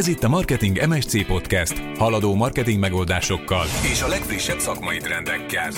Ez itt a Marketing MSC Podcast, haladó marketing megoldásokkal és a legfrissebb szakmai trendekkel.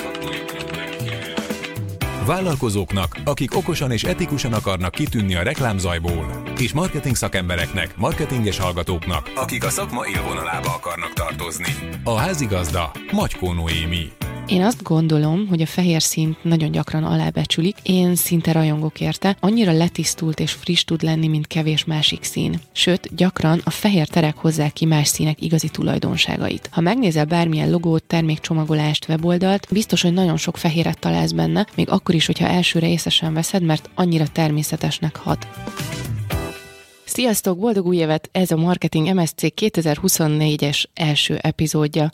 Vállalkozóknak, akik okosan és etikusan akarnak kitűnni a reklámzajból, és marketing szakembereknek, marketinges hallgatóknak, akik a szakma élvonalába akarnak tartozni. A házigazda Magykó Noémi. Én azt gondolom, hogy a fehér színt nagyon gyakran alábecsülik. Én szinte rajongok érte. Annyira letisztult és friss tud lenni, mint kevés másik szín. Sőt, gyakran a fehér terek hozzák ki más színek igazi tulajdonságait. Ha megnézel bármilyen logót, termékcsomagolást, weboldalt, biztos, hogy nagyon sok fehéret találsz benne, még akkor is, hogyha elsőre észesen veszed, mert annyira természetesnek hat. Sziasztok, boldog új évet! Ez a Marketing MSC 2024-es első epizódja.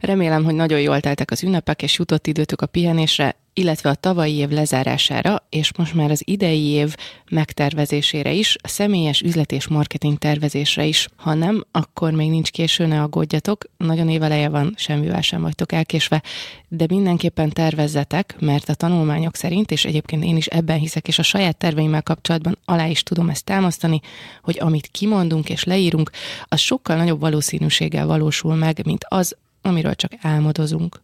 Remélem, hogy nagyon jól teltek az ünnepek, és jutott időtök a pihenésre, illetve a tavalyi év lezárására, és most már az idei év megtervezésére is, a személyes üzlet és marketing tervezésre is. Ha nem, akkor még nincs késő, ne aggódjatok, nagyon éveleje van, semmivel sem vagytok elkésve, de mindenképpen tervezzetek, mert a tanulmányok szerint, és egyébként én is ebben hiszek, és a saját terveimmel kapcsolatban alá is tudom ezt támasztani, hogy amit kimondunk és leírunk, az sokkal nagyobb valószínűséggel valósul meg, mint az, amiről csak álmodozunk.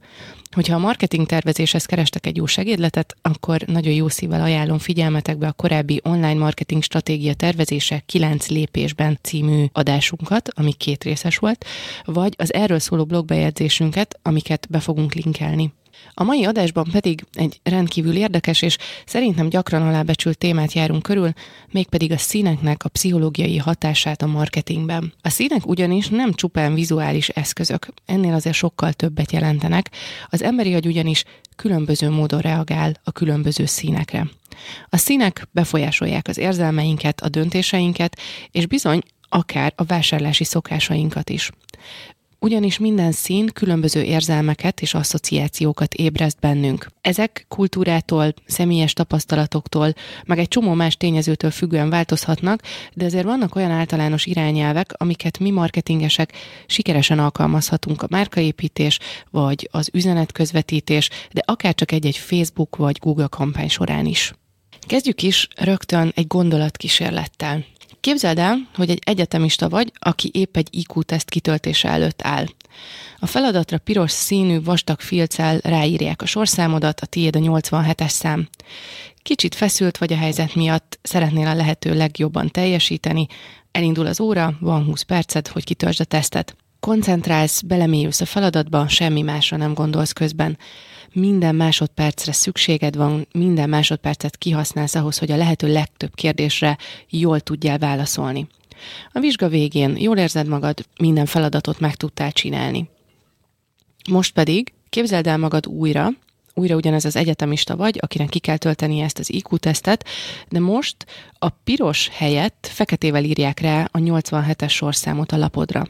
Hogyha a marketing tervezéshez kerestek egy jó segédletet, akkor nagyon jó szívvel ajánlom figyelmetekbe a korábbi online marketing stratégia tervezése 9 lépésben című adásunkat, ami két részes volt, vagy az erről szóló blogbejegyzésünket, amiket be fogunk linkelni. A mai adásban pedig egy rendkívül érdekes és szerintem gyakran alábecsült témát járunk körül, mégpedig a színeknek a pszichológiai hatását a marketingben. A színek ugyanis nem csupán vizuális eszközök, ennél azért sokkal többet jelentenek. Az emberi agy ugyanis különböző módon reagál a különböző színekre. A színek befolyásolják az érzelmeinket, a döntéseinket, és bizony akár a vásárlási szokásainkat is ugyanis minden szín különböző érzelmeket és asszociációkat ébreszt bennünk. Ezek kultúrától, személyes tapasztalatoktól, meg egy csomó más tényezőtől függően változhatnak, de azért vannak olyan általános irányelvek, amiket mi marketingesek sikeresen alkalmazhatunk a márkaépítés, vagy az üzenetközvetítés, de akár csak egy-egy Facebook vagy Google kampány során is. Kezdjük is rögtön egy gondolatkísérlettel. Képzeld el, hogy egy egyetemista vagy, aki épp egy IQ-teszt kitöltése előtt áll. A feladatra piros színű vastag filccel ráírják a sorszámodat, a tiéd a 87-es szám. Kicsit feszült vagy a helyzet miatt, szeretnél a lehető legjobban teljesíteni, elindul az óra, van 20 perced, hogy kitöltsd a tesztet. Koncentrálsz, belemélyülsz a feladatba, semmi másra nem gondolsz közben minden másodpercre szükséged van, minden másodpercet kihasználsz ahhoz, hogy a lehető legtöbb kérdésre jól tudjál válaszolni. A vizsga végén jól érzed magad, minden feladatot meg tudtál csinálni. Most pedig képzeld el magad újra, újra ugyanez az egyetemista vagy, akinek ki kell tölteni ezt az IQ-tesztet, de most a piros helyett feketével írják rá a 87-es sorszámot a lapodra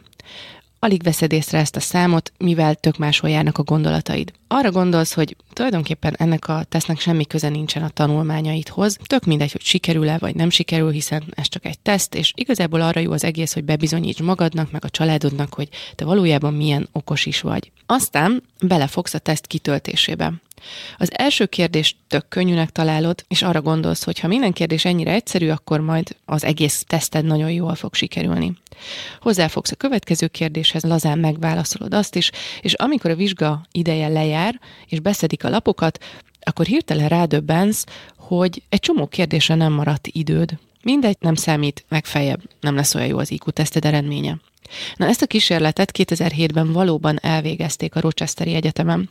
alig veszed észre ezt a számot, mivel tök máshol járnak a gondolataid. Arra gondolsz, hogy tulajdonképpen ennek a tesznek semmi köze nincsen a tanulmányaidhoz, tök mindegy, hogy sikerül-e vagy nem sikerül, hiszen ez csak egy teszt, és igazából arra jó az egész, hogy bebizonyíts magadnak, meg a családodnak, hogy te valójában milyen okos is vagy. Aztán belefogsz a teszt kitöltésébe. Az első kérdést tök könnyűnek találod, és arra gondolsz, hogy ha minden kérdés ennyire egyszerű, akkor majd az egész teszted nagyon jól fog sikerülni. Hozzáfogsz a következő kérdéshez, lazán megválaszolod azt is, és amikor a vizsga ideje lejár, és beszedik a lapokat, akkor hirtelen rádöbbensz, hogy egy csomó kérdésre nem maradt időd. Mindegy, nem számít, megfeljebb nem lesz olyan jó az IQ teszted eredménye. Na ezt a kísérletet 2007-ben valóban elvégezték a Rochesteri Egyetemen.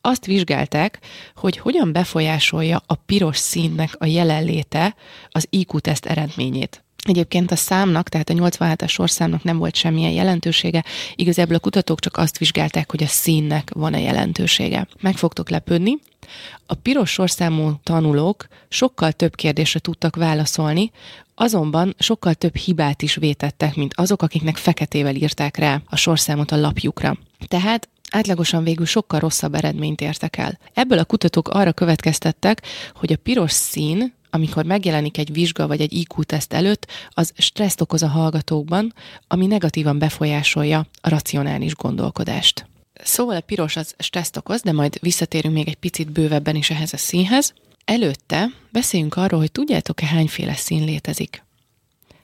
Azt vizsgálták, hogy hogyan befolyásolja a piros színnek a jelenléte az IQ-teszt eredményét. Egyébként a számnak, tehát a 87-es sorszámnak nem volt semmilyen jelentősége, igazából a kutatók csak azt vizsgálták, hogy a színnek van-e jelentősége. Meg fogtok lepődni, a piros sorszámú tanulók sokkal több kérdésre tudtak válaszolni, azonban sokkal több hibát is vétettek, mint azok, akiknek feketével írták rá a sorszámot a lapjukra. Tehát átlagosan végül sokkal rosszabb eredményt értek el. Ebből a kutatók arra következtettek, hogy a piros szín amikor megjelenik egy vizsga vagy egy IQ-teszt előtt, az stresszt okoz a hallgatókban, ami negatívan befolyásolja a racionális gondolkodást. Szóval a piros az stresszt okoz, de majd visszatérünk még egy picit bővebben is ehhez a színhez. Előtte beszéljünk arról, hogy tudjátok-e hányféle szín létezik.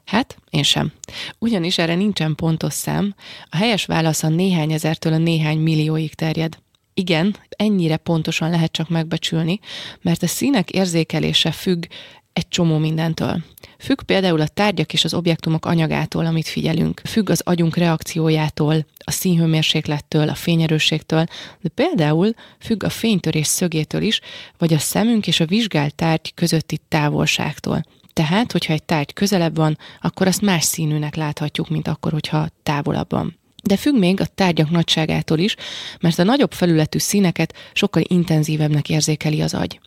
Hát, én sem. Ugyanis erre nincsen pontos szám, a helyes válasz a néhány ezertől a néhány millióig terjed. Igen, ennyire pontosan lehet csak megbecsülni, mert a színek érzékelése függ egy csomó mindentől. Függ például a tárgyak és az objektumok anyagától, amit figyelünk. Függ az agyunk reakciójától, a színhőmérséklettől, a fényerősségtől, de például függ a fénytörés szögétől is, vagy a szemünk és a vizsgált tárgy közötti távolságtól. Tehát, hogyha egy tárgy közelebb van, akkor azt más színűnek láthatjuk, mint akkor, hogyha távolabb van. De függ még a tárgyak nagyságától is, mert a nagyobb felületű színeket sokkal intenzívebbnek érzékeli az agy.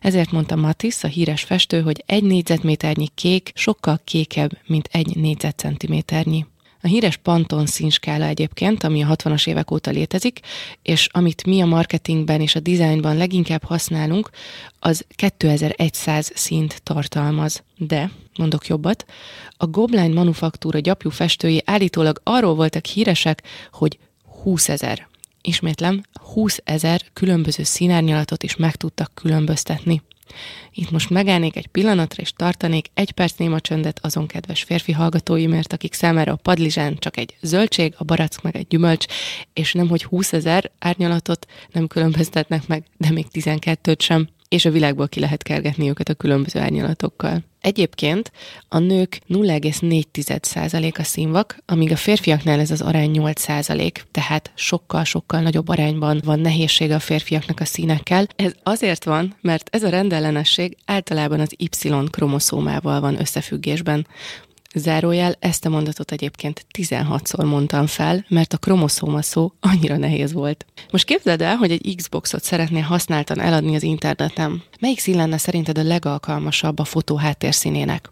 Ezért mondta Matisse, a híres festő, hogy egy négyzetméternyi kék sokkal kékebb, mint egy négyzetcentiméternyi. A híres Pantone színskála egyébként, ami a 60-as évek óta létezik, és amit mi a marketingben és a dizájnban leginkább használunk, az 2100 színt tartalmaz. De, mondok jobbat, a Gobline manufaktúra gyapjú festői állítólag arról voltak híresek, hogy 20 ezer. Ismétlem, 20 ezer különböző színárnyalatot is meg tudtak különböztetni. Itt most megállnék egy pillanatra, és tartanék egy perc néma csöndet azon kedves férfi hallgatóimért, akik számára a padlizsán csak egy zöldség, a barack meg egy gyümölcs, és nem hogy 20 ezer árnyalatot nem különböztetnek meg, de még 12-t sem és a világból ki lehet kergetni őket a különböző árnyalatokkal. Egyébként a nők 0,4% a színvak, amíg a férfiaknál ez az arány 8%, tehát sokkal-sokkal nagyobb arányban van nehézség a férfiaknak a színekkel. Ez azért van, mert ez a rendellenesség általában az Y-kromoszómával van összefüggésben. Zárójel, ezt a mondatot egyébként 16-szor mondtam fel, mert a kromoszóma szó annyira nehéz volt. Most képzeld el, hogy egy Xboxot szeretnél használtan eladni az interneten. Melyik szín lenne szerinted a legalkalmasabb a fotó háttérszínének?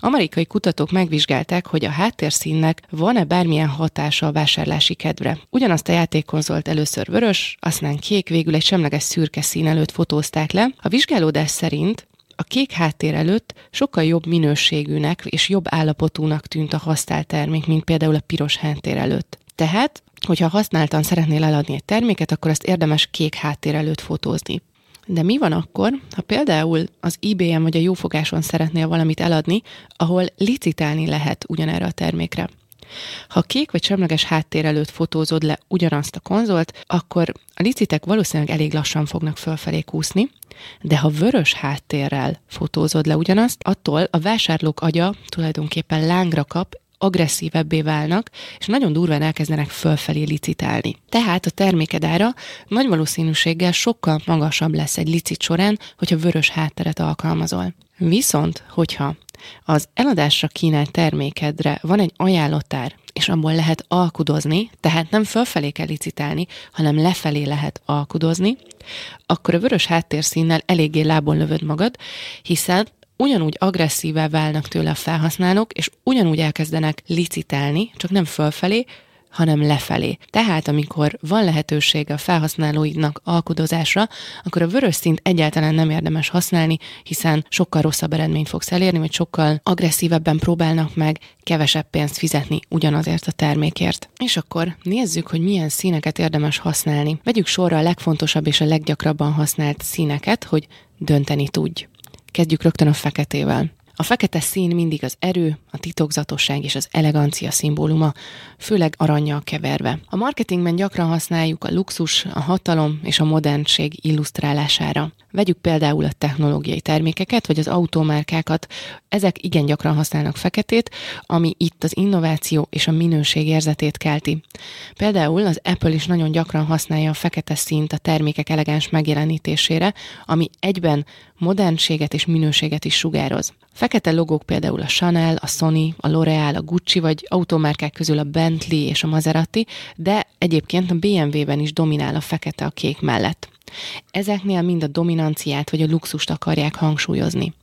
Amerikai kutatók megvizsgálták, hogy a háttérszínnek van-e bármilyen hatása a vásárlási kedvre. Ugyanazt a játékkonzolt először vörös, aztán kék, végül egy semleges szürke szín előtt fotózták le. A vizsgálódás szerint a kék háttér előtt sokkal jobb minőségűnek és jobb állapotúnak tűnt a használt termék, mint például a piros háttér előtt. Tehát, hogyha használtan szeretnél eladni egy terméket, akkor azt érdemes kék háttér előtt fotózni. De mi van akkor, ha például az eBay-en vagy a jófogáson szeretnél valamit eladni, ahol licitálni lehet ugyanerre a termékre? Ha kék vagy semleges háttér előtt fotózod le ugyanazt a konzolt, akkor a licitek valószínűleg elég lassan fognak fölfelé kúszni, de ha vörös háttérrel fotózod le ugyanazt, attól a vásárlók agya tulajdonképpen lángra kap, agresszívebbé válnak, és nagyon durván elkezdenek fölfelé licitálni. Tehát a terméked ára nagy valószínűséggel sokkal magasabb lesz egy licit során, hogyha vörös hátteret alkalmazol. Viszont, hogyha az eladásra kínált termékedre van egy ajánlottár, és abból lehet alkudozni, tehát nem fölfelé kell licitálni, hanem lefelé lehet alkudozni, akkor a vörös háttérszínnel eléggé lábon lövöd magad, hiszen ugyanúgy agresszívá válnak tőle a felhasználók, és ugyanúgy elkezdenek licitálni, csak nem fölfelé, hanem lefelé. Tehát, amikor van lehetőség a felhasználóidnak alkudozásra, akkor a vörös szint egyáltalán nem érdemes használni, hiszen sokkal rosszabb eredményt fogsz elérni, vagy sokkal agresszívebben próbálnak meg kevesebb pénzt fizetni ugyanazért a termékért. És akkor nézzük, hogy milyen színeket érdemes használni. Vegyük sorra a legfontosabb és a leggyakrabban használt színeket, hogy dönteni tudj. Kezdjük rögtön a feketével. A fekete szín mindig az erő, a titokzatosság és az elegancia szimbóluma, főleg aranyjal keverve. A marketingben gyakran használjuk a luxus, a hatalom és a modernség illusztrálására. Vegyük például a technológiai termékeket, vagy az automárkákat. Ezek igen gyakran használnak feketét, ami itt az innováció és a minőség érzetét kelti. Például az Apple is nagyon gyakran használja a fekete színt a termékek elegáns megjelenítésére, ami egyben modernséget és minőséget is sugároz. Fekete logók például a Chanel, a Sony, a L'Oreal, a Gucci vagy automárkák közül a Bentley és a Maserati, de egyébként a BMW-ben is dominál a fekete a kék mellett. Ezeknél mind a dominanciát vagy a luxust akarják hangsúlyozni.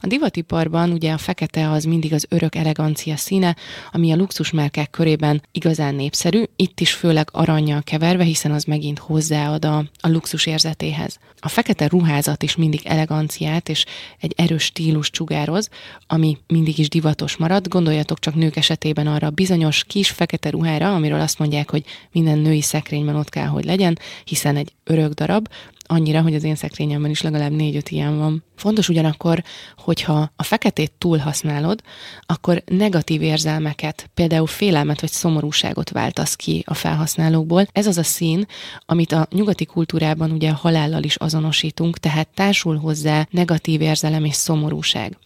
A divatiparban ugye a fekete az mindig az örök elegancia színe, ami a luxusmárkák körében igazán népszerű, itt is főleg aranyjal keverve, hiszen az megint hozzáad a, a luxus érzetéhez. A fekete ruházat is mindig eleganciát és egy erős stílus csugároz, ami mindig is divatos marad. Gondoljatok csak nők esetében arra a bizonyos kis fekete ruhára, amiről azt mondják, hogy minden női szekrényben ott kell, hogy legyen, hiszen egy örök darab, annyira, hogy az én szekrényemben is legalább négy-öt ilyen van. Fontos ugyanakkor, hogyha a feketét túl használod, akkor negatív érzelmeket, például félelmet vagy szomorúságot váltasz ki a felhasználókból. Ez az a szín, amit a nyugati kultúrában ugye a halállal is azonosítunk, tehát társul hozzá negatív érzelem és szomorúság.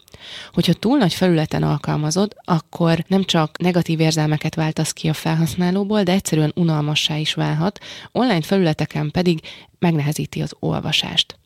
Hogyha túl nagy felületen alkalmazod, akkor nem csak negatív érzelmeket váltasz ki a felhasználóból, de egyszerűen unalmassá is válhat, online felületeken pedig megnehezíti az olvasást.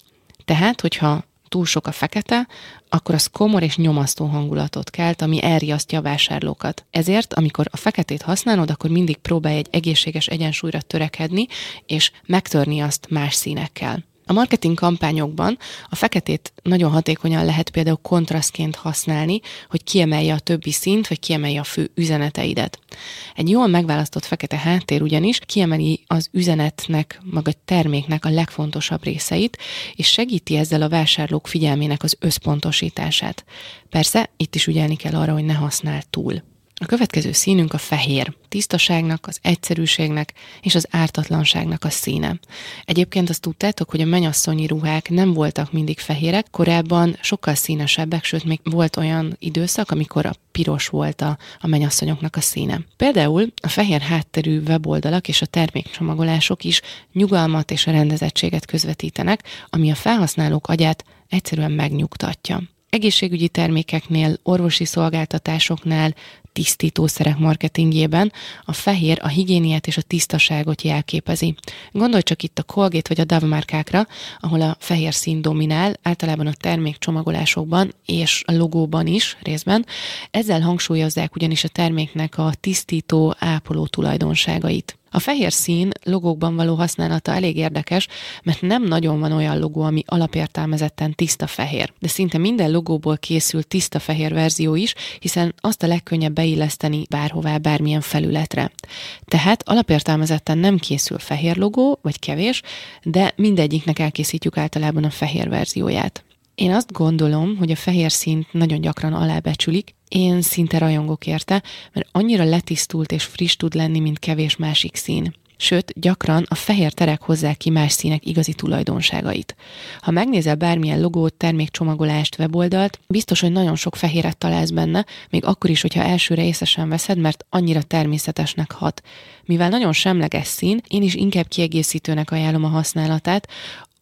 Tehát, hogyha túl sok a fekete, akkor az komor és nyomasztó hangulatot kelt, ami elriasztja a vásárlókat. Ezért, amikor a feketét használod, akkor mindig próbálj egy egészséges egyensúlyra törekedni, és megtörni azt más színekkel. A marketing kampányokban a feketét nagyon hatékonyan lehet például kontrasztként használni, hogy kiemelje a többi szint, vagy kiemelje a fő üzeneteidet. Egy jól megválasztott fekete háttér ugyanis kiemeli az üzenetnek, maga a terméknek a legfontosabb részeit, és segíti ezzel a vásárlók figyelmének az összpontosítását. Persze, itt is ügyelni kell arra, hogy ne használ túl. A következő színünk a fehér, tisztaságnak, az egyszerűségnek és az ártatlanságnak a színe. Egyébként azt tudtátok, hogy a menyasszonyi ruhák nem voltak mindig fehérek, korábban sokkal színesebbek, sőt még volt olyan időszak, amikor a piros volt a, a menyasszonyoknak a színe. Például a fehér hátterű weboldalak és a termékcsomagolások is nyugalmat és rendezettséget közvetítenek, ami a felhasználók agyát egyszerűen megnyugtatja egészségügyi termékeknél, orvosi szolgáltatásoknál, tisztítószerek marketingjében a fehér a higiéniát és a tisztaságot jelképezi. Gondolj csak itt a Colgate vagy a Dove márkákra, ahol a fehér szín dominál, általában a termék csomagolásokban és a logóban is részben. Ezzel hangsúlyozzák ugyanis a terméknek a tisztító, ápoló tulajdonságait. A fehér szín logókban való használata elég érdekes, mert nem nagyon van olyan logó, ami alapértelmezetten tiszta fehér. De szinte minden logóból készült tiszta fehér verzió is, hiszen azt a legkönnyebb beilleszteni bárhová, bármilyen felületre. Tehát alapértelmezetten nem készül fehér logó, vagy kevés, de mindegyiknek elkészítjük általában a fehér verzióját. Én azt gondolom, hogy a fehér színt nagyon gyakran alábecsülik, én szinte rajongok érte, mert annyira letisztult és friss tud lenni, mint kevés másik szín. Sőt, gyakran a fehér terek hozzák ki más színek igazi tulajdonságait. Ha megnézel bármilyen logót, termékcsomagolást, weboldalt, biztos, hogy nagyon sok fehéret találsz benne, még akkor is, hogyha elsőre észesen veszed, mert annyira természetesnek hat. Mivel nagyon semleges szín, én is inkább kiegészítőnek ajánlom a használatát,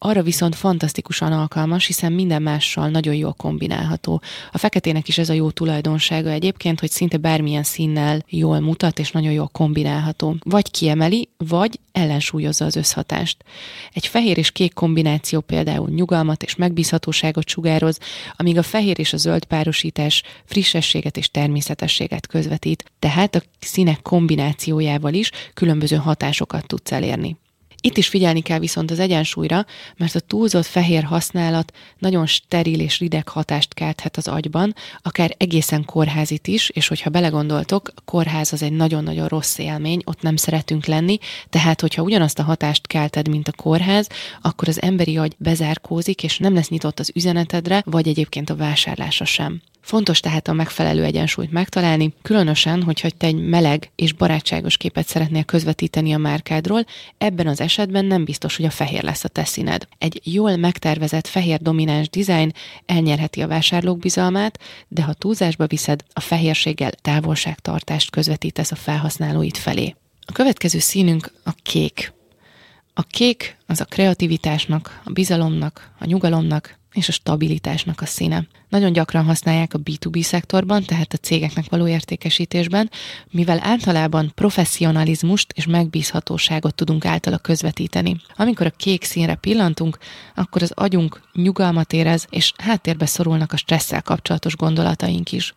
arra viszont fantasztikusan alkalmas, hiszen minden mással nagyon jól kombinálható. A feketének is ez a jó tulajdonsága egyébként, hogy szinte bármilyen színnel jól mutat, és nagyon jól kombinálható. Vagy kiemeli, vagy ellensúlyozza az összhatást. Egy fehér és kék kombináció például nyugalmat és megbízhatóságot sugároz, amíg a fehér és a zöld párosítás frissességet és természetességet közvetít, tehát a színek kombinációjával is különböző hatásokat tudsz elérni. Itt is figyelni kell viszont az egyensúlyra, mert a túlzott fehér használat nagyon steril és rideg hatást kelthet az agyban, akár egészen kórházit is, és hogyha belegondoltok, kórház az egy nagyon-nagyon rossz élmény, ott nem szeretünk lenni, tehát hogyha ugyanazt a hatást kelted, mint a kórház, akkor az emberi agy bezárkózik, és nem lesz nyitott az üzenetedre, vagy egyébként a vásárlásra sem. Fontos tehát a megfelelő egyensúlyt megtalálni, különösen, hogyha te egy meleg és barátságos képet szeretnél közvetíteni a márkádról, ebben az esetben nem biztos, hogy a fehér lesz a te színed. Egy jól megtervezett fehér domináns dizájn elnyerheti a vásárlók bizalmát, de ha túlzásba viszed, a fehérséggel távolságtartást közvetítesz a felhasználóid felé. A következő színünk a kék. A kék az a kreativitásnak, a bizalomnak, a nyugalomnak és a stabilitásnak a színe. Nagyon gyakran használják a B2B szektorban, tehát a cégeknek való értékesítésben, mivel általában professzionalizmust és megbízhatóságot tudunk általa közvetíteni. Amikor a kék színre pillantunk, akkor az agyunk nyugalmat érez, és háttérbe szorulnak a stresszel kapcsolatos gondolataink is.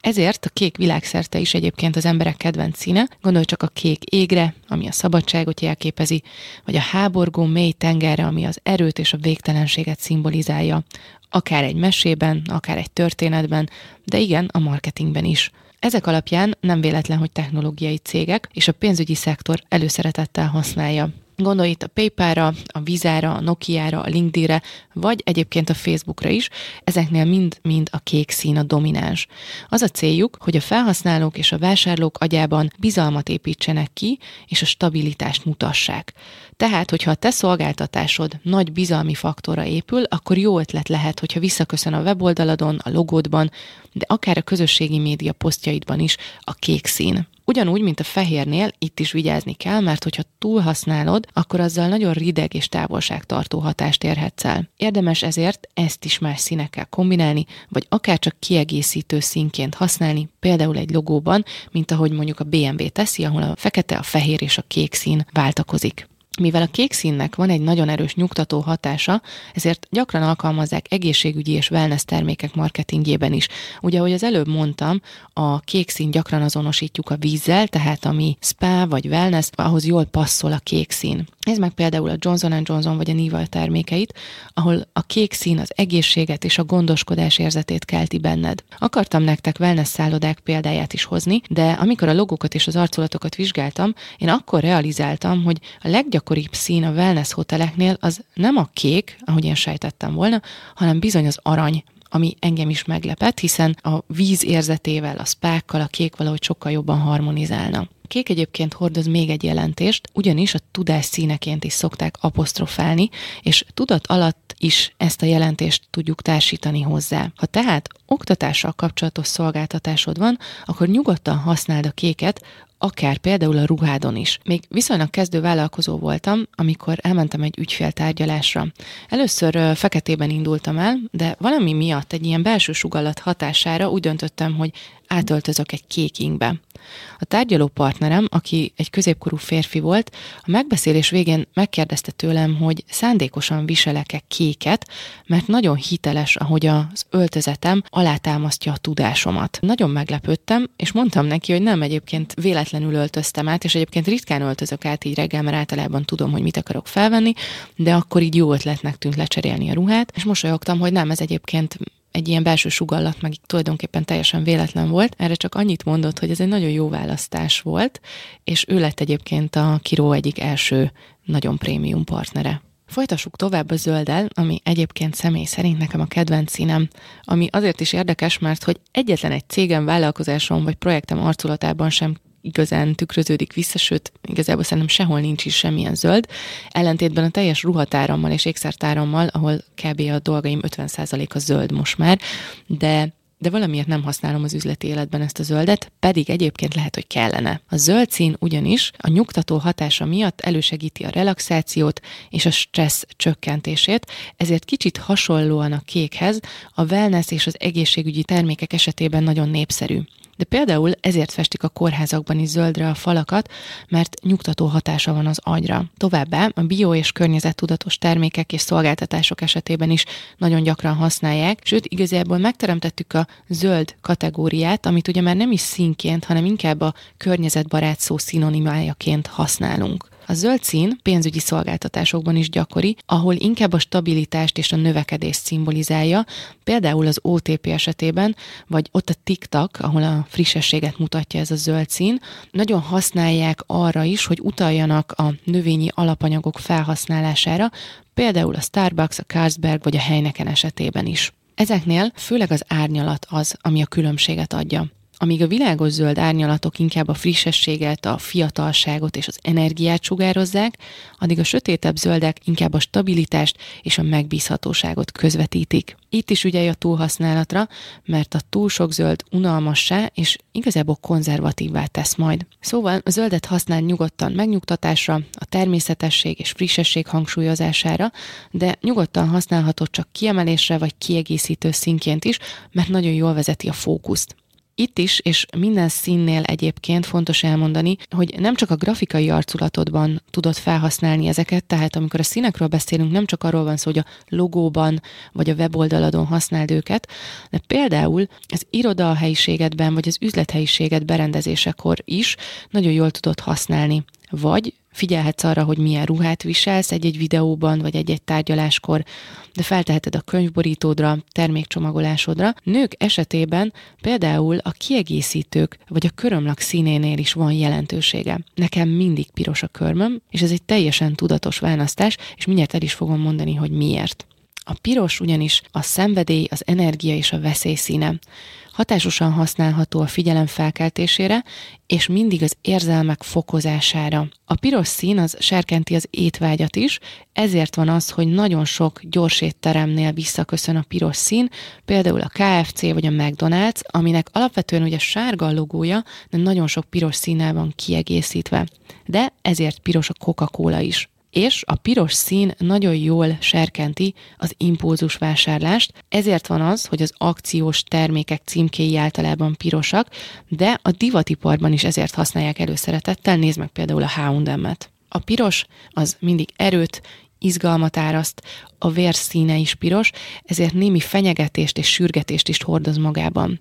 Ezért a kék világszerte is egyébként az emberek kedvenc színe, gondolj csak a kék égre, ami a szabadságot jelképezi, vagy a háborgó mély tengerre, ami az erőt és a végtelenséget szimbolizálja, akár egy mesében, akár egy történetben, de igen, a marketingben is. Ezek alapján nem véletlen, hogy technológiai cégek és a pénzügyi szektor előszeretettel használja Gondolj itt a PayPal-ra, a Vizára, a Nokia-ra, a LinkedIn-re, vagy egyébként a Facebookra is, ezeknél mind-mind a kék szín a domináns. Az a céljuk, hogy a felhasználók és a vásárlók agyában bizalmat építsenek ki, és a stabilitást mutassák. Tehát, hogyha a te szolgáltatásod nagy bizalmi faktorra épül, akkor jó ötlet lehet, hogyha visszaköszön a weboldaladon, a logódban, de akár a közösségi média posztjaidban is a kék szín. Ugyanúgy, mint a fehérnél, itt is vigyázni kell, mert hogyha túlhasználod, akkor azzal nagyon rideg és távolságtartó hatást érhetsz el. Érdemes ezért ezt is más színekkel kombinálni, vagy akár csak kiegészítő színként használni, például egy logóban, mint ahogy mondjuk a BMW teszi, ahol a fekete, a fehér és a kék szín váltakozik. Mivel a kék színnek van egy nagyon erős nyugtató hatása, ezért gyakran alkalmazzák egészségügyi és wellness termékek marketingjében is. Ugye, ahogy az előbb mondtam, a kék szín gyakran azonosítjuk a vízzel, tehát ami spa vagy wellness, ahhoz jól passzol a kék szín. Ez meg például a Johnson Johnson vagy a Nival termékeit, ahol a kék szín az egészséget és a gondoskodás érzetét kelti benned. Akartam nektek wellness szállodák példáját is hozni, de amikor a logókat és az arculatokat vizsgáltam, én akkor realizáltam, hogy a leggyakoribb szín a wellness hoteleknél az nem a kék, ahogy én sejtettem volna, hanem bizony az arany, ami engem is meglepett, hiszen a víz érzetével, a spákkal, a kék valahogy sokkal jobban harmonizálna. Kék egyébként hordoz még egy jelentést, ugyanis a tudás színeként is szokták apostrofálni, és tudat alatt is ezt a jelentést tudjuk társítani hozzá. Ha tehát oktatással kapcsolatos szolgáltatásod van, akkor nyugodtan használd a kéket, akár például a ruhádon is. Még viszonylag kezdő vállalkozó voltam, amikor elmentem egy ügyféltárgyalásra. Először feketében indultam el, de valami miatt egy ilyen belső sugallat hatására úgy döntöttem, hogy átöltözök egy kékingbe. A tárgyaló partnerem, aki egy középkorú férfi volt, a megbeszélés végén megkérdezte tőlem, hogy szándékosan viselek-e kéket, mert nagyon hiteles, ahogy az öltözetem alátámasztja a tudásomat. Nagyon meglepődtem, és mondtam neki, hogy nem egyébként véletlenül öltöztem át, és egyébként ritkán öltözök át így reggel, mert általában tudom, hogy mit akarok felvenni, de akkor így jó ötletnek tűnt lecserélni a ruhát, és mosolyogtam, hogy nem, ez egyébként egy ilyen belső sugallat meg tulajdonképpen teljesen véletlen volt. Erre csak annyit mondott, hogy ez egy nagyon jó választás volt, és ő lett egyébként a Kiró egyik első nagyon prémium partnere. Folytassuk tovább a zölddel, ami egyébként személy szerint nekem a kedvenc színem, ami azért is érdekes, mert hogy egyetlen egy cégem, vállalkozásom vagy projektem arculatában sem igazán tükröződik vissza, sőt, igazából szerintem sehol nincs is semmilyen zöld, ellentétben a teljes ruhatárammal és ékszertárammal, ahol kb. a dolgaim 50%-a zöld most már, de de valamiért nem használom az üzleti életben ezt a zöldet, pedig egyébként lehet, hogy kellene. A zöld szín ugyanis a nyugtató hatása miatt elősegíti a relaxációt és a stressz csökkentését, ezért kicsit hasonlóan a kékhez a wellness és az egészségügyi termékek esetében nagyon népszerű de például ezért festik a kórházakban is zöldre a falakat, mert nyugtató hatása van az agyra. Továbbá a bio és környezettudatos termékek és szolgáltatások esetében is nagyon gyakran használják, sőt igazából megteremtettük a zöld kategóriát, amit ugye már nem is színként, hanem inkább a környezetbarát szó szinonimájaként használunk. A zöld szín pénzügyi szolgáltatásokban is gyakori, ahol inkább a stabilitást és a növekedést szimbolizálja, például az OTP esetében, vagy ott a TikTok, ahol a frissességet mutatja ez a zöld szín, nagyon használják arra is, hogy utaljanak a növényi alapanyagok felhasználására, például a Starbucks, a Carlsberg vagy a Heineken esetében is. Ezeknél főleg az árnyalat az, ami a különbséget adja. Amíg a világos zöld árnyalatok inkább a frissességet, a fiatalságot és az energiát sugározzák, addig a sötétebb zöldek inkább a stabilitást és a megbízhatóságot közvetítik. Itt is ügyelj a túlhasználatra, mert a túl sok zöld unalmassá és igazából konzervatívvá tesz majd. Szóval a zöldet használ nyugodtan megnyugtatásra, a természetesség és frissesség hangsúlyozására, de nyugodtan használható csak kiemelésre vagy kiegészítő színként is, mert nagyon jól vezeti a fókuszt. Itt is, és minden színnél egyébként fontos elmondani, hogy nem csak a grafikai arculatodban tudod felhasználni ezeket, tehát amikor a színekről beszélünk, nem csak arról van szó, hogy a logóban vagy a weboldaladon használd őket, de például az iroda helyiségedben vagy az üzlethelyiséged berendezésekor is nagyon jól tudod használni Vagy figyelhetsz arra, hogy milyen ruhát viselsz egy-egy videóban, vagy egy-egy tárgyaláskor, de felteheted a könyvborítódra, termékcsomagolásodra. Nők esetében például a kiegészítők vagy a körömlak színénél is van jelentősége. Nekem mindig piros a körmöm, és ez egy teljesen tudatos választás, és mindjárt el is fogom mondani, hogy miért. A piros ugyanis a szenvedély, az energia és a veszély színe. Hatásosan használható a figyelem felkeltésére, és mindig az érzelmek fokozására. A piros szín az serkenti az étvágyat is, ezért van az, hogy nagyon sok gyors étteremnél visszaköszön a piros szín, például a KFC vagy a McDonald's, aminek alapvetően ugye sárga a logója, de nagyon sok piros színnel van kiegészítve. De ezért piros a Coca-Cola is és a piros szín nagyon jól serkenti az impulzus vásárlást, ezért van az, hogy az akciós termékek címkéi általában pirosak, de a divatiparban is ezért használják előszeretettel, nézd meg például a H&M-et. A piros az mindig erőt, izgalmat áraszt, a vér színe is piros, ezért némi fenyegetést és sürgetést is hordoz magában.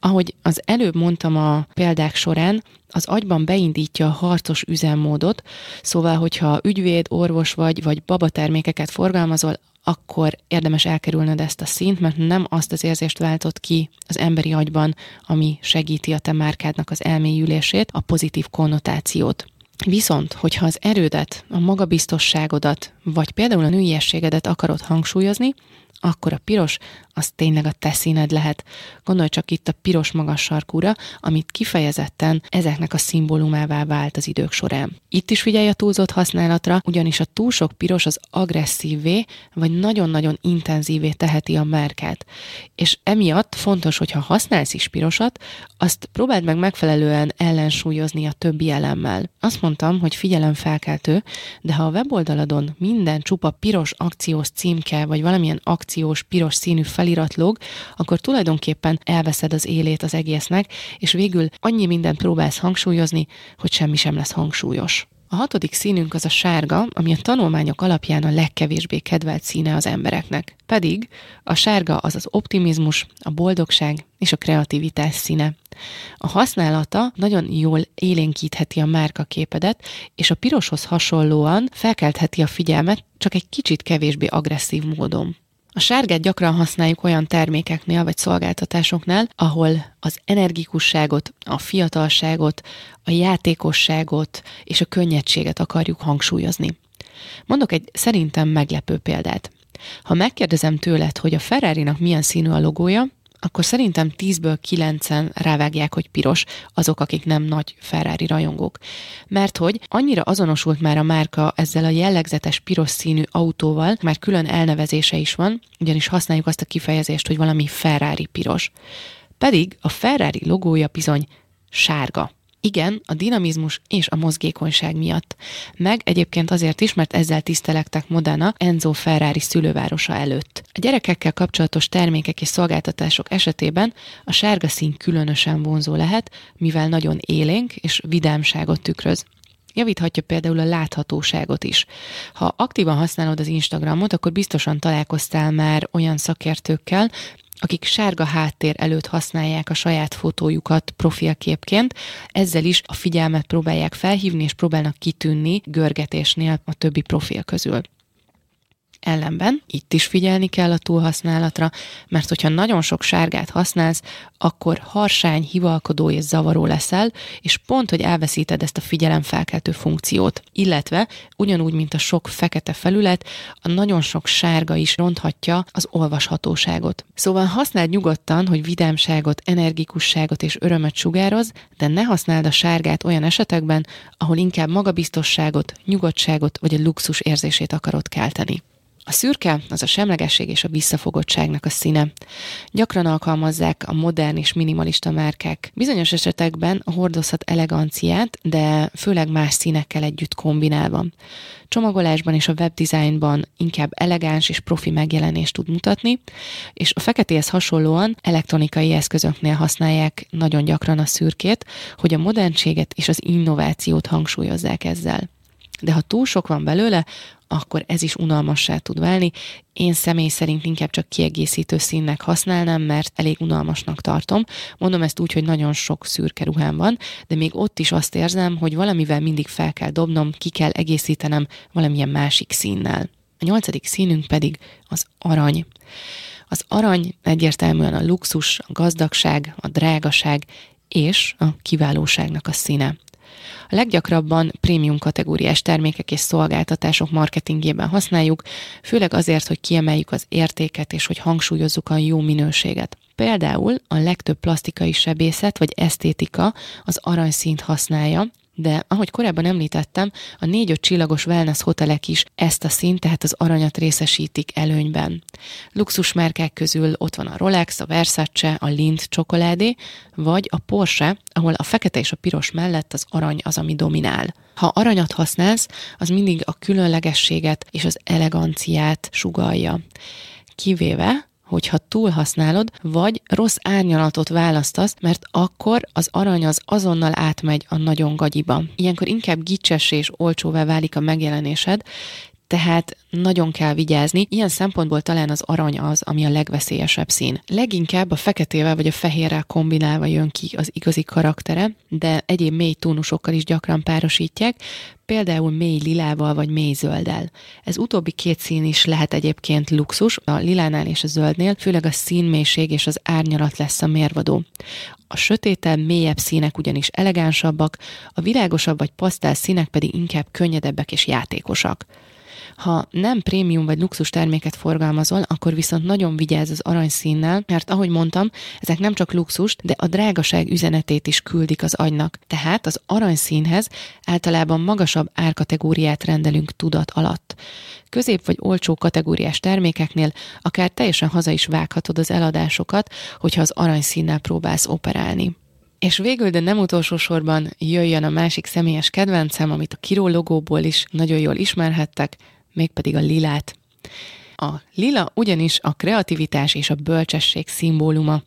Ahogy az előbb mondtam a példák során, az agyban beindítja a harcos üzemmódot, szóval, hogyha ügyvéd, orvos vagy, vagy babatermékeket forgalmazol, akkor érdemes elkerülned ezt a szint, mert nem azt az érzést váltott ki az emberi agyban, ami segíti a te márkádnak az elmélyülését, a pozitív konnotációt. Viszont, hogyha az erődet, a magabiztosságodat, vagy például a nőiességedet akarod hangsúlyozni, akkor a piros az tényleg a te színed lehet. Gondolj csak itt a piros magas sarkúra, amit kifejezetten ezeknek a szimbólumává vált az idők során. Itt is figyelj a túlzott használatra, ugyanis a túl sok piros az agresszívvé, vagy nagyon-nagyon intenzívé teheti a márkát. És emiatt fontos, hogyha használsz is pirosat, azt próbáld meg megfelelően ellensúlyozni a többi elemmel. Azt mondtam, hogy figyelemfelkeltő, de ha a weboldaladon minden csupa piros akciós címke, vagy valamilyen akciós piros színű felirat log, akkor tulajdonképpen elveszed az élét az egésznek, és végül annyi mindent próbálsz hangsúlyozni, hogy semmi sem lesz hangsúlyos. A hatodik színünk az a sárga, ami a tanulmányok alapján a legkevésbé kedvelt színe az embereknek. Pedig a sárga az az optimizmus, a boldogság és a kreativitás színe. A használata nagyon jól élénkítheti a márkaképedet, és a piroshoz hasonlóan felkeltheti a figyelmet, csak egy kicsit kevésbé agresszív módon. A sárgát gyakran használjuk olyan termékeknél vagy szolgáltatásoknál, ahol az energikusságot, a fiatalságot, a játékosságot és a könnyedséget akarjuk hangsúlyozni. Mondok egy szerintem meglepő példát. Ha megkérdezem tőled, hogy a Ferrari-nak milyen színű a logója, akkor szerintem 10-ből 9-en rávágják, hogy piros, azok, akik nem nagy Ferrari rajongók. Mert hogy annyira azonosult már a márka ezzel a jellegzetes piros színű autóval, már külön elnevezése is van, ugyanis használjuk azt a kifejezést, hogy valami Ferrari piros. Pedig a Ferrari logója bizony sárga. Igen, a dinamizmus és a mozgékonyság miatt. Meg egyébként azért is, mert ezzel tisztelektek Modena, Enzo Ferrari szülővárosa előtt. A gyerekekkel kapcsolatos termékek és szolgáltatások esetében a sárga szín különösen vonzó lehet, mivel nagyon élénk és vidámságot tükröz. Javíthatja például a láthatóságot is. Ha aktívan használod az Instagramot, akkor biztosan találkoztál már olyan szakértőkkel, akik sárga háttér előtt használják a saját fotójukat profilképként, ezzel is a figyelmet próbálják felhívni, és próbálnak kitűnni görgetésnél a többi profil közül. Ellenben itt is figyelni kell a túlhasználatra, mert hogyha nagyon sok sárgát használsz, akkor harsány, hivalkodó és zavaró leszel, és pont, hogy elveszíted ezt a figyelemfelkeltő funkciót. Illetve ugyanúgy, mint a sok fekete felület, a nagyon sok sárga is ronthatja az olvashatóságot. Szóval használd nyugodtan, hogy vidámságot, energikusságot és örömet sugároz, de ne használd a sárgát olyan esetekben, ahol inkább magabiztosságot, nyugodtságot vagy a luxus érzését akarod kelteni. A szürke az a semlegesség és a visszafogottságnak a színe. Gyakran alkalmazzák a modern és minimalista márkák. Bizonyos esetekben hordozhat eleganciát, de főleg más színekkel együtt kombinálva. Csomagolásban és a webdesignban inkább elegáns és profi megjelenést tud mutatni, és a feketéhez hasonlóan elektronikai eszközöknél használják nagyon gyakran a szürkét, hogy a modernséget és az innovációt hangsúlyozzák ezzel. De ha túl sok van belőle, akkor ez is unalmassá tud válni. Én személy szerint inkább csak kiegészítő színnek használnám, mert elég unalmasnak tartom. Mondom ezt úgy, hogy nagyon sok szürke ruhám van, de még ott is azt érzem, hogy valamivel mindig fel kell dobnom, ki kell egészítenem valamilyen másik színnel. A nyolcadik színünk pedig az arany. Az arany egyértelműen a luxus, a gazdagság, a drágaság és a kiválóságnak a színe. A leggyakrabban prémium kategóriás termékek és szolgáltatások marketingében használjuk, főleg azért, hogy kiemeljük az értéket és hogy hangsúlyozzuk a jó minőséget. Például a legtöbb plastikai sebészet vagy esztétika az aranyszínt használja, de ahogy korábban említettem, a négy-öt csillagos wellness hotelek is ezt a szint, tehát az aranyat részesítik előnyben. Luxusmárkák közül ott van a Rolex, a Versace, a Lind csokoládé, vagy a Porsche, ahol a fekete és a piros mellett az arany az, ami dominál. Ha aranyat használsz, az mindig a különlegességet és az eleganciát sugalja. Kivéve, hogyha túlhasználod, vagy rossz árnyalatot választasz, mert akkor az arany az azonnal átmegy a nagyon gagyiba. Ilyenkor inkább gicses és olcsóvá válik a megjelenésed, tehát nagyon kell vigyázni. Ilyen szempontból talán az arany az, ami a legveszélyesebb szín. Leginkább a feketével vagy a fehérrel kombinálva jön ki az igazi karaktere, de egyéb mély tónusokkal is gyakran párosítják, például mély lilával vagy mély zölddel. Ez utóbbi két szín is lehet egyébként luxus, a lilánál és a zöldnél, főleg a színmélység és az árnyalat lesz a mérvadó. A sötétebb, mélyebb színek ugyanis elegánsabbak, a világosabb vagy pasztel színek pedig inkább könnyedebbek és játékosak. Ha nem prémium vagy luxus terméket forgalmazol, akkor viszont nagyon vigyázz az aranyszínnel, mert ahogy mondtam, ezek nem csak luxust, de a drágaság üzenetét is küldik az agynak. Tehát az aranyszínhez általában magasabb árkategóriát rendelünk tudat alatt. Közép vagy olcsó kategóriás termékeknél akár teljesen haza is vághatod az eladásokat, hogyha az aranyszínnel próbálsz operálni. És végül, de nem utolsó sorban jöjjön a másik személyes kedvencem, amit a Kiró logóból is nagyon jól ismerhettek, mégpedig a lilát. A lila ugyanis a kreativitás és a bölcsesség szimbóluma.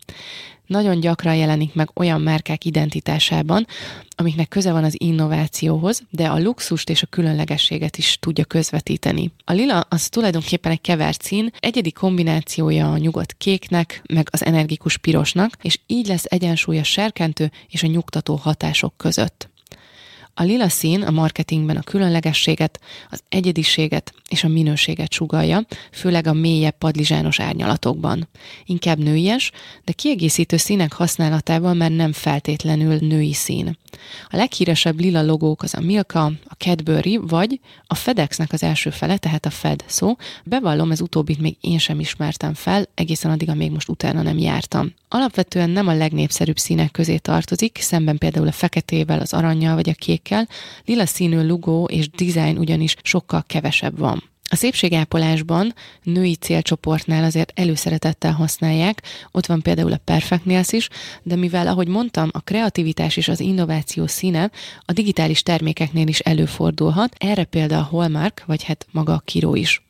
Nagyon gyakran jelenik meg olyan márkák identitásában, amiknek köze van az innovációhoz, de a luxust és a különlegességet is tudja közvetíteni. A lila az tulajdonképpen egy kevert szín, egyedi kombinációja a nyugodt kéknek, meg az energikus pirosnak, és így lesz egyensúly a serkentő és a nyugtató hatások között. A lila szín a marketingben a különlegességet, az egyediséget és a minőséget sugalja, főleg a mélyebb padlizsános árnyalatokban. Inkább nőies, de kiegészítő színek használatával már nem feltétlenül női szín. A leghíresebb lila logók az a Milka, a Cadbury, vagy a FedExnek az első fele, tehát a Fed szó. Bevallom, ez utóbbit még én sem ismertem fel, egészen addig, amíg most utána nem jártam. Alapvetően nem a legnépszerűbb színek közé tartozik, szemben például a feketével, az aranyjal vagy a kékkel, lila színű logó és design ugyanis sokkal kevesebb van. A szépségápolásban női célcsoportnál azért előszeretettel használják, ott van például a Perfect Nails is, de mivel, ahogy mondtam, a kreativitás és az innováció színe a digitális termékeknél is előfordulhat, erre például a Hallmark, vagy hát maga a Kiró is.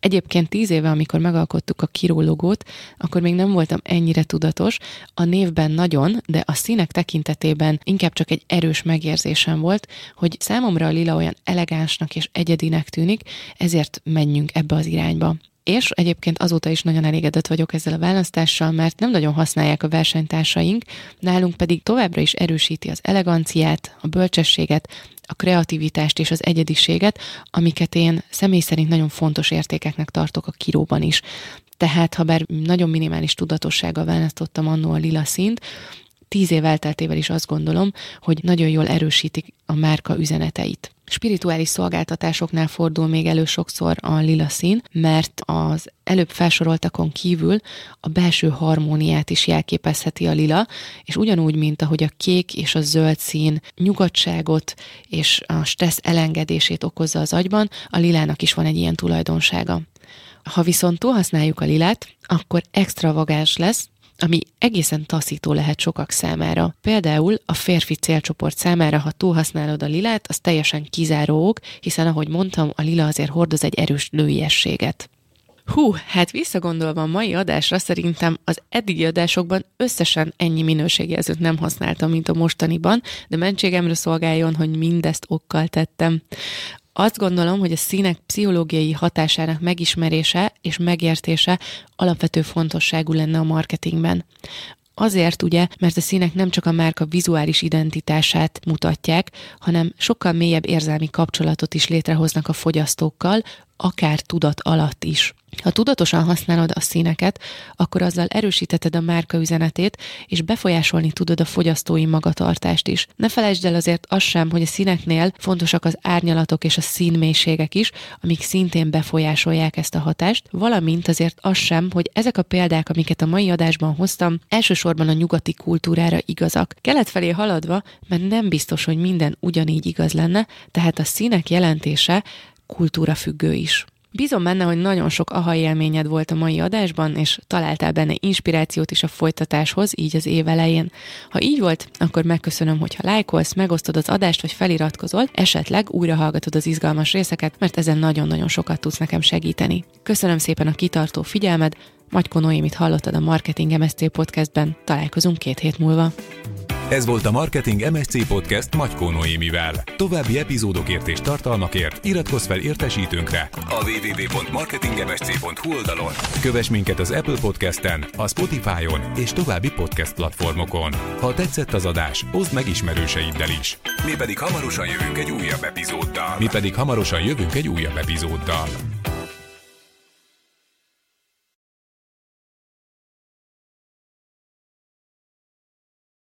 Egyébként tíz éve, amikor megalkottuk a Kiró logót, akkor még nem voltam ennyire tudatos. A névben nagyon, de a színek tekintetében inkább csak egy erős megérzésem volt, hogy számomra a lila olyan elegánsnak és egyedinek tűnik, ezért menjünk ebbe az irányba. És egyébként azóta is nagyon elégedett vagyok ezzel a választással, mert nem nagyon használják a versenytársaink, nálunk pedig továbbra is erősíti az eleganciát, a bölcsességet, a kreativitást és az egyediséget, amiket én személy szerint nagyon fontos értékeknek tartok a kiróban is. Tehát, ha bár nagyon minimális tudatossággal választottam annó a lila színt, tíz év elteltével is azt gondolom, hogy nagyon jól erősítik a márka üzeneteit. Spirituális szolgáltatásoknál fordul még elő sokszor a lila szín, mert az előbb felsoroltakon kívül a belső harmóniát is jelképezheti a lila, és ugyanúgy, mint ahogy a kék és a zöld szín nyugodtságot és a stressz elengedését okozza az agyban, a lilának is van egy ilyen tulajdonsága. Ha viszont túlhasználjuk a lilát, akkor extravagáns lesz, ami egészen taszító lehet sokak számára. Például a férfi célcsoport számára, ha túlhasználod a lilát, az teljesen kizáró hiszen ahogy mondtam, a lila azért hordoz egy erős nőiességet. Hú, hát visszagondolva a mai adásra szerintem az eddigi adásokban összesen ennyi minőségjelzőt nem használtam, mint a mostaniban, de mentségemre szolgáljon, hogy mindezt okkal tettem. Azt gondolom, hogy a színek pszichológiai hatásának megismerése és megértése alapvető fontosságú lenne a marketingben. Azért ugye, mert a színek nem csak a márka vizuális identitását mutatják, hanem sokkal mélyebb érzelmi kapcsolatot is létrehoznak a fogyasztókkal, akár tudat alatt is. Ha tudatosan használod a színeket, akkor azzal erősíteted a márka üzenetét, és befolyásolni tudod a fogyasztói magatartást is. Ne felejtsd el azért azt sem, hogy a színeknél fontosak az árnyalatok és a színmélységek is, amik szintén befolyásolják ezt a hatást, valamint azért az sem, hogy ezek a példák, amiket a mai adásban hoztam, elsősorban a nyugati kultúrára igazak. Kelet felé haladva, mert nem biztos, hogy minden ugyanígy igaz lenne, tehát a színek jelentése kultúra függő is. Bízom benne, hogy nagyon sok aha élményed volt a mai adásban, és találtál benne inspirációt is a folytatáshoz, így az év elején. Ha így volt, akkor megköszönöm, hogyha lájkolsz, megosztod az adást, vagy feliratkozol, esetleg újra hallgatod az izgalmas részeket, mert ezen nagyon-nagyon sokat tudsz nekem segíteni. Köszönöm szépen a kitartó figyelmed, Magyko Noémit hallottad a Marketing MSC podcastben, találkozunk két hét múlva. Ez volt a Marketing MSC Podcast Magykó Noémivel. További epizódokért és tartalmakért iratkozz fel értesítőnkre a www.marketingmsc.hu oldalon. Kövess minket az Apple Podcasten, a Spotify-on és további podcast platformokon. Ha tetszett az adás, oszd meg ismerőseiddel is. Mi pedig hamarosan jövünk egy újabb epizóddal. Mi pedig hamarosan jövünk egy újabb epizóddal.